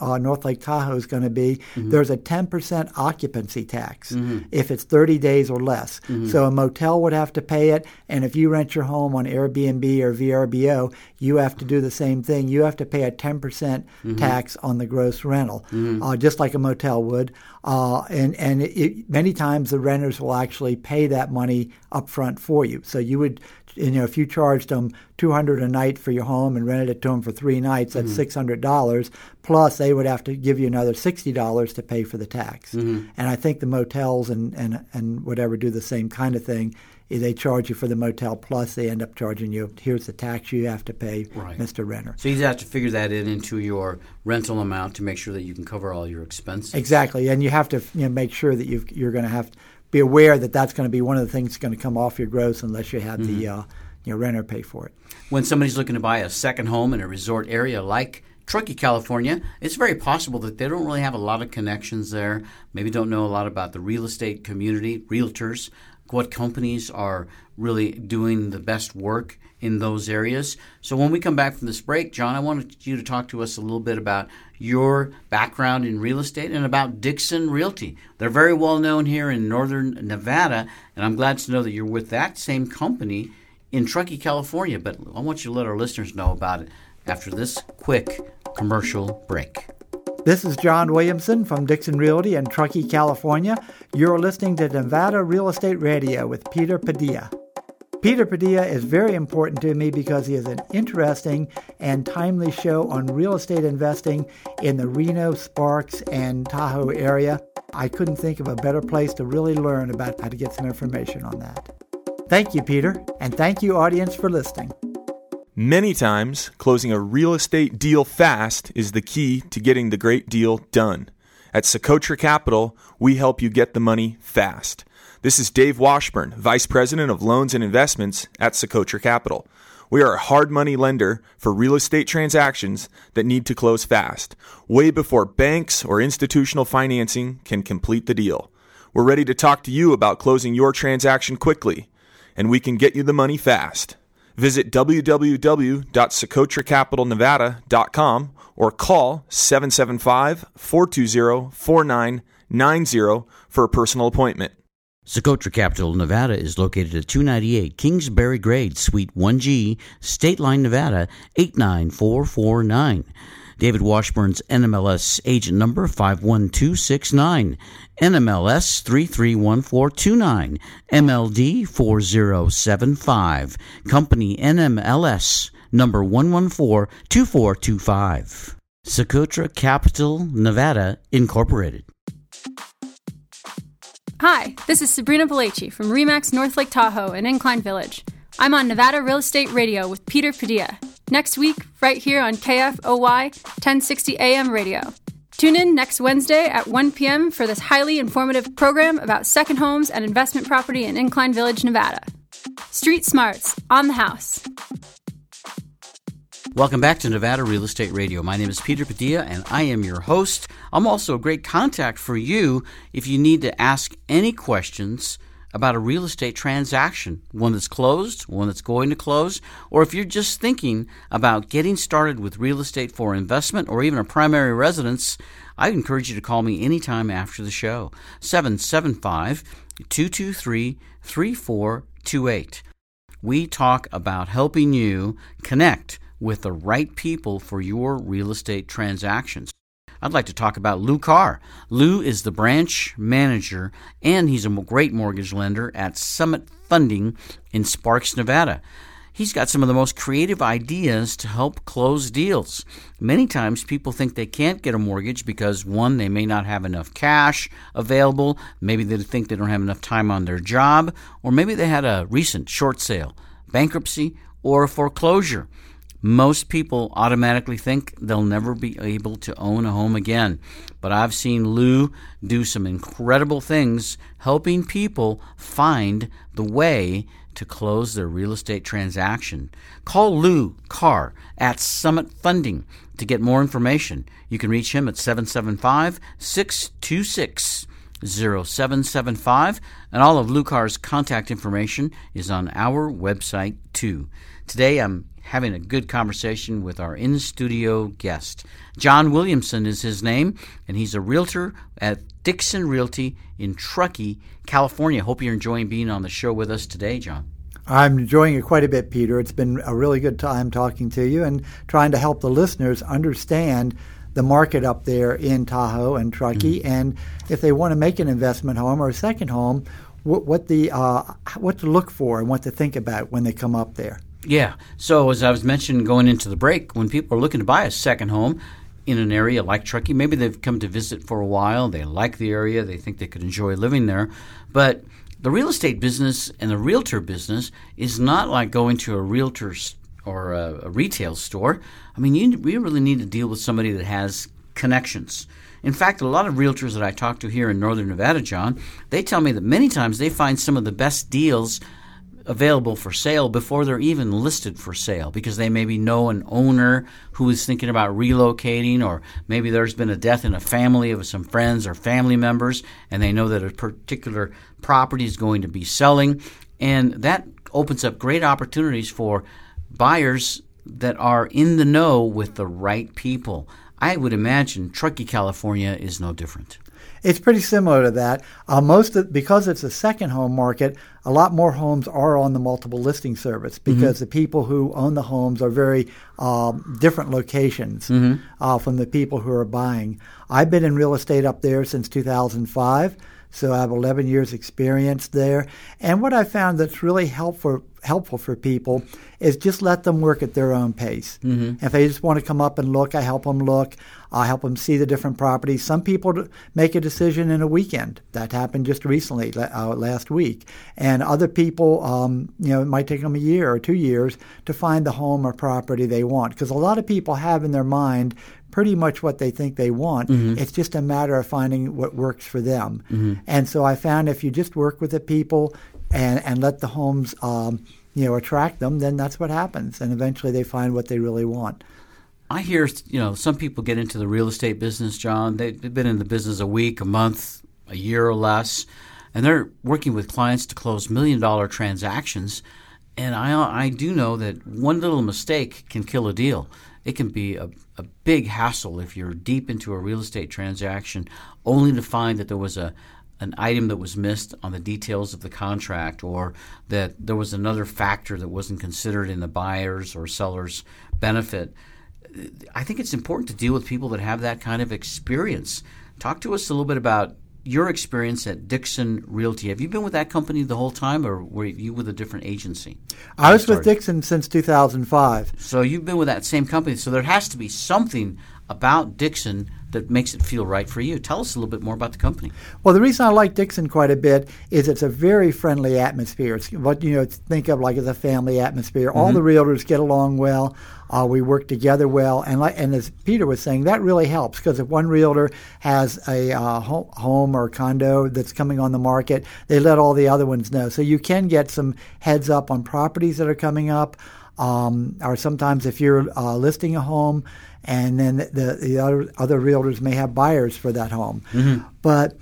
uh, North Lake Tahoe is going to be, mm-hmm. there's a 10% occupancy tax mm-hmm. if it's 30 days or less. Mm-hmm. So a motel would have to pay it, and if you rent your home on Airbnb or VRBO, you have to do the same thing. You have to pay a 10% mm-hmm. tax on the gross rental, mm-hmm. uh, just like a motel would. Uh, and and it, many times the renters will actually pay that money up front for you. So you would you know, if you charged them two hundred a night for your home and rented it to them for three nights, that's mm-hmm. hundred dollars. Plus, they would have to give you another sixty dollars to pay for the tax. Mm-hmm. And I think the motels and, and and whatever do the same kind of thing. They charge you for the motel plus they end up charging you. Here's the tax you have to pay, right. Mr. Renter. So you have to figure that in into your rental amount to make sure that you can cover all your expenses. Exactly, and you have to you know, make sure that you are going to have be aware that that's going to be one of the things that's going to come off your gross unless you have mm-hmm. the uh, you know, renter pay for it. When somebody's looking to buy a second home in a resort area like Truckee, California, it's very possible that they don't really have a lot of connections there. Maybe don't know a lot about the real estate community, realtors, what companies are really doing the best work in those areas. So when we come back from this break, John, I wanted you to talk to us a little bit about your background in real estate and about Dixon Realty. They're very well known here in northern Nevada, and I'm glad to know that you're with that same company in Truckee, California. But I want you to let our listeners know about it after this quick commercial break. This is John Williamson from Dixon Realty in Truckee, California. You're listening to Nevada Real Estate Radio with Peter Padilla. Peter Padilla is very important to me because he is an interesting and timely show on real estate investing in the Reno, Sparks, and Tahoe area. I couldn't think of a better place to really learn about how to get some information on that. Thank you, Peter, and thank you, audience, for listening. Many times, closing a real estate deal fast is the key to getting the great deal done. At Socotra Capital, we help you get the money fast. This is Dave Washburn, Vice President of Loans and Investments at Socotra Capital. We are a hard money lender for real estate transactions that need to close fast, way before banks or institutional financing can complete the deal. We're ready to talk to you about closing your transaction quickly, and we can get you the money fast. Visit www.socotracapitalnevada.com or call 775 420 4990 for a personal appointment. Socotra Capital, Nevada is located at 298 Kingsbury Grade, Suite 1G, State Line, Nevada 89449. David Washburn's NMLS agent number 51269, NMLS 331429, MLD 4075, company NMLS number 1142425. Socotra Capital, Nevada, Incorporated. Hi, this is Sabrina Belaci from REMAX North Lake Tahoe in Incline Village. I'm on Nevada Real Estate Radio with Peter Padilla. Next week, right here on KFOY 1060 AM radio. Tune in next Wednesday at 1 p.m. for this highly informative program about second homes and investment property in Incline Village, Nevada. Street Smarts on the house. Welcome back to Nevada Real Estate Radio. My name is Peter Padilla, and I am your host. I'm also a great contact for you if you need to ask any questions about a real estate transaction, one that's closed, one that's going to close, or if you're just thinking about getting started with real estate for investment or even a primary residence, I encourage you to call me anytime after the show. 775 223 3428. We talk about helping you connect with the right people for your real estate transactions. I'd like to talk about Lou Carr. Lou is the branch manager and he's a great mortgage lender at Summit Funding in Sparks, Nevada. He's got some of the most creative ideas to help close deals. Many times people think they can't get a mortgage because one, they may not have enough cash available, maybe they think they don't have enough time on their job, or maybe they had a recent short sale, bankruptcy, or foreclosure most people automatically think they'll never be able to own a home again. But I've seen Lou do some incredible things helping people find the way to close their real estate transaction. Call Lou Carr at Summit Funding to get more information. You can reach him at 775 626 0775. And all of Lou Carr's contact information is on our website, too. Today I'm having a good conversation with our in studio guest. John Williamson is his name, and he's a realtor at Dixon Realty in Truckee, California. Hope you're enjoying being on the show with us today, John. I'm enjoying it quite a bit, Peter. It's been a really good time talking to you and trying to help the listeners understand the market up there in Tahoe and Truckee, mm-hmm. and if they want to make an investment home or a second home, what, what the uh, what to look for and what to think about when they come up there. Yeah. So as I was mentioning going into the break, when people are looking to buy a second home in an area like Truckee, maybe they've come to visit for a while, they like the area, they think they could enjoy living there, but the real estate business and the realtor business is not like going to a realtor or a, a retail store. I mean, you, you really need to deal with somebody that has connections. In fact, a lot of realtors that I talk to here in Northern Nevada, John, they tell me that many times they find some of the best deals available for sale before they're even listed for sale because they maybe know an owner who is thinking about relocating or maybe there's been a death in a family of some friends or family members and they know that a particular property is going to be selling and that opens up great opportunities for buyers that are in the know with the right people. I would imagine Truckee, California is no different. It's pretty similar to that. Uh, most of, because it's a second home market, a lot more homes are on the multiple listing service mm-hmm. because mm-hmm. the people who own the homes are very um, different locations mm-hmm. uh, from the people who are buying. I've been in real estate up there since 2005. So I have 11 years experience there. And what I found that's really helpful helpful for people is just let them work at their own pace. Mm-hmm. If they just want to come up and look, I help them look. I help them see the different properties. Some people make a decision in a weekend. That happened just recently, uh, last week. And other people, um, you know, it might take them a year or two years to find the home or property they want. Because a lot of people have in their mind pretty much what they think they want. Mm-hmm. It's just a matter of finding what works for them. Mm-hmm. And so I found if you just work with the people and, and let the homes, um, you know, attract them, then that's what happens. And eventually they find what they really want. I hear, you know, some people get into the real estate business, John. They've been in the business a week, a month, a year or less, and they're working with clients to close million dollar transactions. And I, I do know that one little mistake can kill a deal. It can be a, a big hassle if you're deep into a real estate transaction only to find that there was a, an item that was missed on the details of the contract or that there was another factor that wasn't considered in the buyer's or seller's benefit. I think it's important to deal with people that have that kind of experience. Talk to us a little bit about your experience at Dixon Realty. Have you been with that company the whole time, or were you with a different agency? I was with Dixon since 2005. So you've been with that same company. So there has to be something about Dixon that makes it feel right for you. Tell us a little bit more about the company. Well, the reason I like Dixon quite a bit is it's a very friendly atmosphere. It's what you know think of like as a family atmosphere. Mm-hmm. All the realtors get along well. Uh, we work together well, and like, and as Peter was saying, that really helps because if one realtor has a uh, home or condo that's coming on the market, they let all the other ones know. So you can get some heads up on properties that are coming up. Um, or sometimes if you're uh, listing a home, and then the, the other, other realtors may have buyers for that home. Mm-hmm. But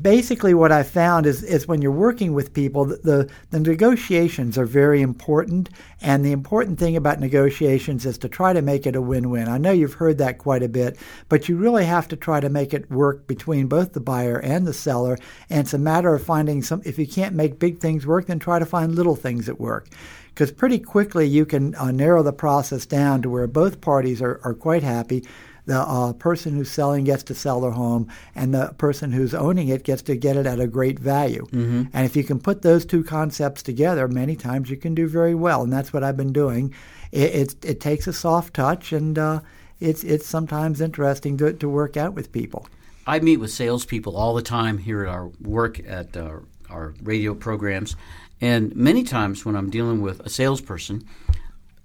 basically what I found is, is when you're working with people, the, the negotiations are very important. And the important thing about negotiations is to try to make it a win win. I know you've heard that quite a bit, but you really have to try to make it work between both the buyer and the seller. And it's a matter of finding some, if you can't make big things work, then try to find little things that work because pretty quickly you can uh, narrow the process down to where both parties are, are quite happy. The uh, person who's selling gets to sell their home, and the person who's owning it gets to get it at a great value. Mm-hmm. And if you can put those two concepts together, many times you can do very well. And that's what I've been doing. It, it, it takes a soft touch, and uh, it's, it's sometimes interesting to, to work out with people. I meet with salespeople all the time here at our work at uh, our radio programs, and many times when I'm dealing with a salesperson,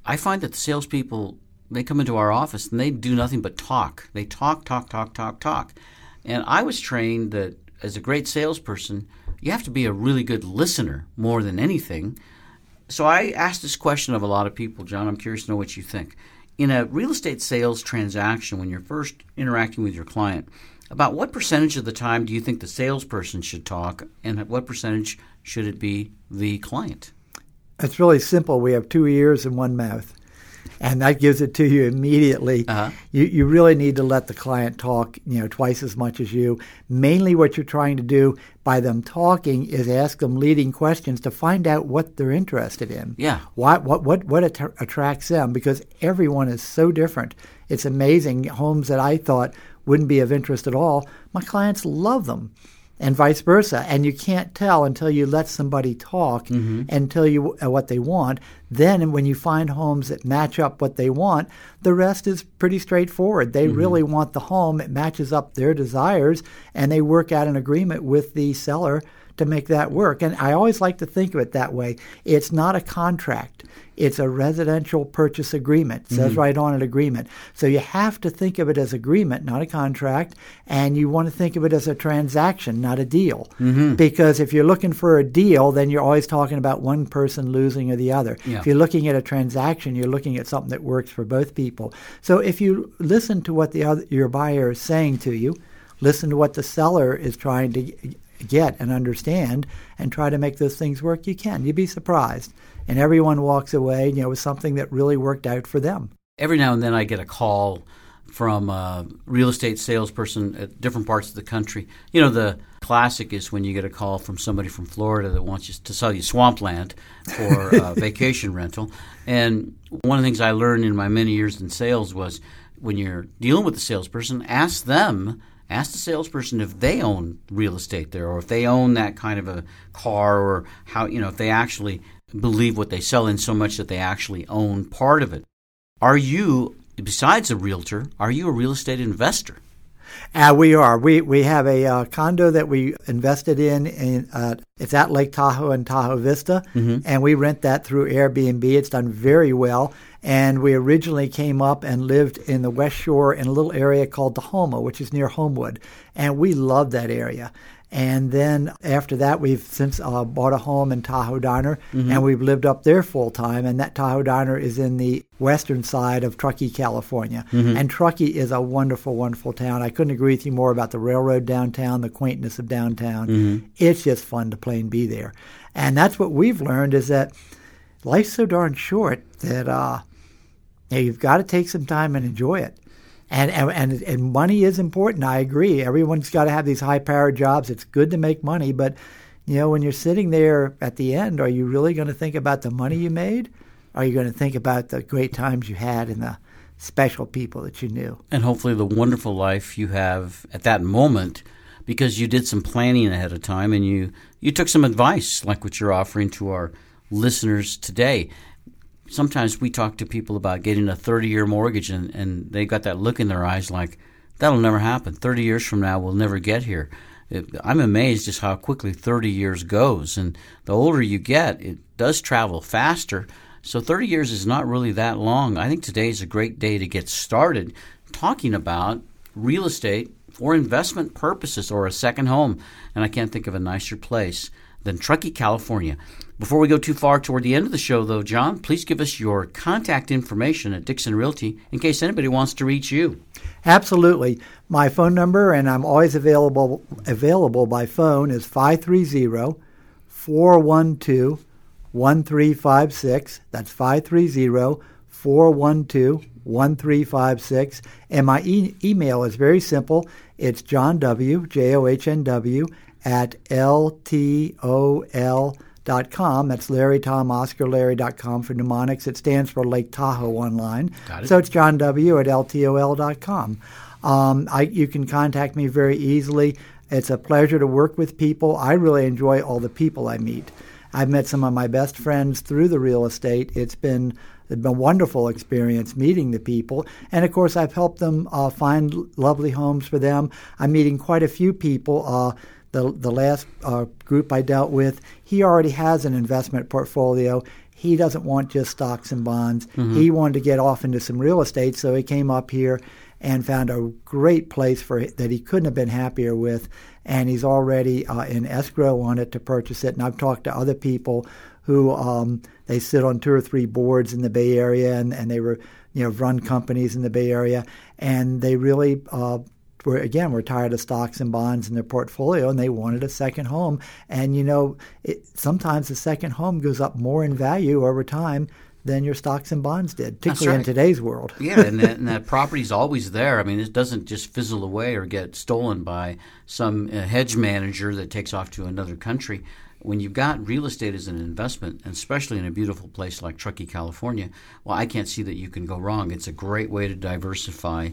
I find that the salespeople they come into our office and they do nothing but talk. They talk, talk, talk, talk, talk. And I was trained that as a great salesperson, you have to be a really good listener more than anything. So I asked this question of a lot of people, John. I'm curious to know what you think. In a real estate sales transaction, when you're first interacting with your client, About what percentage of the time do you think the salesperson should talk, and at what percentage should it be the client? It's really simple. We have two ears and one mouth and that gives it to you immediately. Uh-huh. You, you really need to let the client talk, you know, twice as much as you. Mainly, what you're trying to do by them talking is ask them leading questions to find out what they're interested in. Yeah. What what what what att- attracts them? Because everyone is so different. It's amazing. Homes that I thought wouldn't be of interest at all, my clients love them and vice versa. And you can't tell until you let somebody talk mm-hmm. and tell you uh, what they want. Then, when you find homes that match up what they want, the rest is pretty straightforward. They Mm-hmm. really want the home, it matches up their desires, and they work out an agreement with the seller to make that work. And I always like to think of it that way. It's not a contract. It's a residential purchase agreement. It says Mhm. right on an agreement. So you have to think of it as agreement, not a contract, and you want to think of it as a transaction, not a deal. Mhm. Because if you're looking for a deal, then you're always talking about one person losing or the other. Yeah. If you're looking at a transaction, you're looking at something that works for both people. So if you listen to what the other, your buyer is saying to you, listen to what the seller is trying to get and understand and try to make those things work, you can. You'd be surprised. And everyone walks away, you know, with something that really worked out for them. Every now and then I get a call from a real estate salesperson at different parts of the country. You know, the classic is when you get a call from somebody from Florida that wants you to sell you swampland for uh, vacation rental. And one of the things I learned in my many years in sales was when you're dealing with the salesperson, ask them ask the salesperson if they own real estate there or if they own that kind of a car or how you know if they actually believe what they sell in so much that they actually own part of it are you besides a realtor are you a real estate investor Uh, we are. We we have a uh, condo that we invested in. in uh, it's at Lake Tahoe and Tahoe Vista, Mhm. and we rent that through Airbnb. It's done very well. And we originally came up and lived in the West Shore in a little area called Tahoma, which is near Homewood, and we loved that area. And then after that, we've since uh, bought a home in Tahoe Donner, Mhm. and we've lived up there full time. And that Tahoe Donner is in the western side of Truckee, California. Mhm. And Truckee is a wonderful, wonderful town. I couldn't agree with you more about the railroad downtown, the quaintness of downtown. Mhm. It's just fun to play and be there. And that's what we've learned is that life's so darn short that uh, know, you've got to take some time and enjoy it. And, and and money is important. I agree. Everyone's got to have these high-powered jobs. It's good to make money, but you know, when you're sitting there at the end, are you really going to think about the money you made? Are you going to think about the great times you had and the special people that you knew? and hopefully the wonderful life you have at that moment because you did some planning ahead of time and you you took some advice like what you're offering to our listeners today sometimes we talk to people about getting a 30 year mortgage and, and they got that look in their eyes like that'll never happen. 30 years from now we'll never get here. It, i'm amazed just how quickly 30 years goes and the older you get it does travel faster. So 30 years is not really that long. I think today is a great day to get started talking about real estate for investment purposes or a second home. And i can't think of a nicer place than truckee california before we go too far toward the end of the show, though, John, please give us your contact information at Dixon Realty in case anybody wants to reach you. Absolutely. My phone number, and I'm always available available by phone, is 530 412 1356. That's 530 412 1356. And my e- email is very simple. It's John W, J O H N W, at LTOL dot com. That's Larry Tom Oscar Larry.com for mnemonics. It stands for Lake Tahoe online. Got it. So it's John W at LTOL.com. Um, I, you can contact me very easily. It's a pleasure to work with people. I really enjoy all the people I meet. I've met some of my best friends through the real estate. It's been it's been a wonderful experience meeting the people, and of course, I've helped them uh, find lovely homes for them. I'm meeting quite a few people. Uh, the the last uh, group I dealt with, he already has an investment portfolio. He doesn't want just stocks and bonds. Mhm. He wanted to get off into some real estate, so he came up here and found a great place for that he couldn't have been happier with. And he's already uh, in escrow on it to purchase it. And I've talked to other people who um, they sit on two or three boards in the Bay Area, and, and they were you know run companies in the Bay Area, and they really uh, were again were tired of stocks and bonds in their portfolio and they wanted a second home. And you know, it, sometimes the second home goes up more in value over time than your stocks and bonds did, particularly right. in today's world. yeah, and that, and that property's always there. I mean, it doesn't just fizzle away or get stolen by some uh, hedge manager that takes off to another country. When you've got real estate as an investment, and especially in a beautiful place like Truckee, California, well, I can't see that you can go wrong. It's a great way to diversify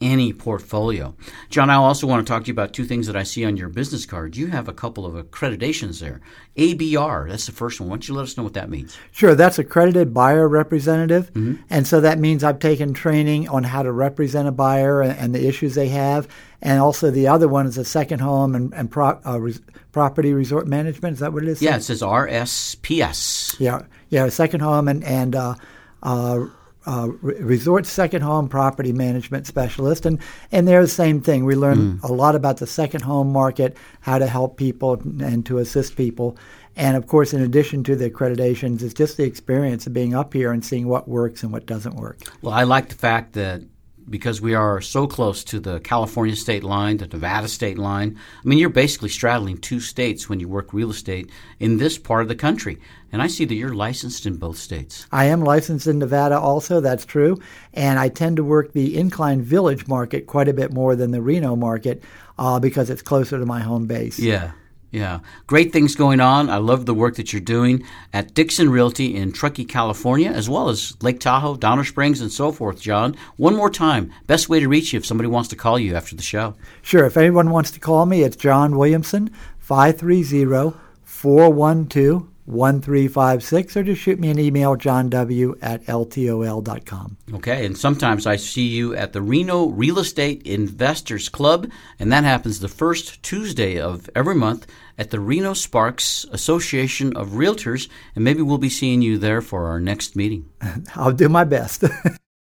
any portfolio. John, I also want to talk to you about two things that I see on your business card. You have a couple of accreditations there. ABR, that's the first one. Why don't you let us know what that means? Sure, that's accredited buyer representative. Mm-hmm. And so that means I've taken training on how to represent a buyer and, and, the issues they have. And also the other one is a second home and, and pro, uh, res, property resort management. Is that what it is? Yeah, it says RSPS. Yeah, yeah, second home and, and uh, uh, uh, resort second home property management specialist, and and they're the same thing. We learn mm. a lot about the second home market, how to help people and to assist people, and of course, in addition to the accreditations, it's just the experience of being up here and seeing what works and what doesn't work. Well, I like the fact that because we are so close to the California state line, the Nevada state line. I mean, you're basically straddling two states when you work real estate in this part of the country. And I see that you're licensed in both states. I am licensed in Nevada also, that's true. And I tend to work the Incline Village market quite a bit more than the Reno market uh, because it's closer to my home base. Yeah. Yeah, great things going on. I love the work that you're doing at Dixon Realty in Truckee, California, as well as Lake Tahoe, Donner Springs, and so forth. John, one more time, best way to reach you if somebody wants to call you after the show. Sure. If anyone wants to call me, it's John Williamson, 530 412 1356 or just shoot me an email, johnw at ltol.com. Okay, and sometimes I see you at the Reno Real Estate Investors Club, and that happens the first Tuesday of every month at the Reno Sparks Association of Realtors, and maybe we'll be seeing you there for our next meeting. I'll do my best.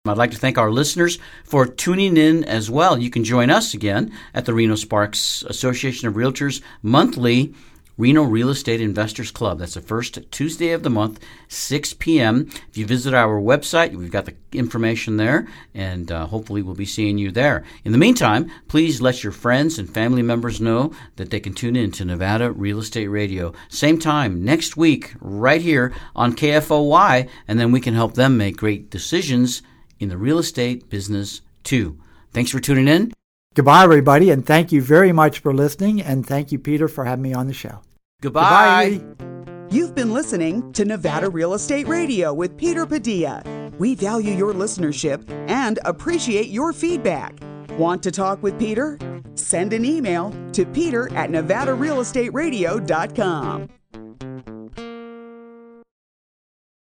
I'd like to thank our listeners for tuning in as well. You can join us again at the Reno Sparks Association of Realtors monthly Reno Real Estate Investors Club. That's the first Tuesday of the month, 6 p.m. If you visit our website, we've got the information there, and uh, hopefully we'll be seeing you there. In the meantime, please let your friends and family members know that they can tune in to Nevada Real Estate Radio. Same time next week, right here on KFOY, and then we can help them make great decisions in the real estate business too. Thanks for tuning in. Goodbye, everybody, and thank you very much for listening. And thank you, Peter, for having me on the show. Goodbye. Goodbye. You've been listening to Nevada Real Estate Radio with Peter Padilla. We value your listenership and appreciate your feedback. Want to talk with Peter? Send an email to peter at nevadarealestateradio.com.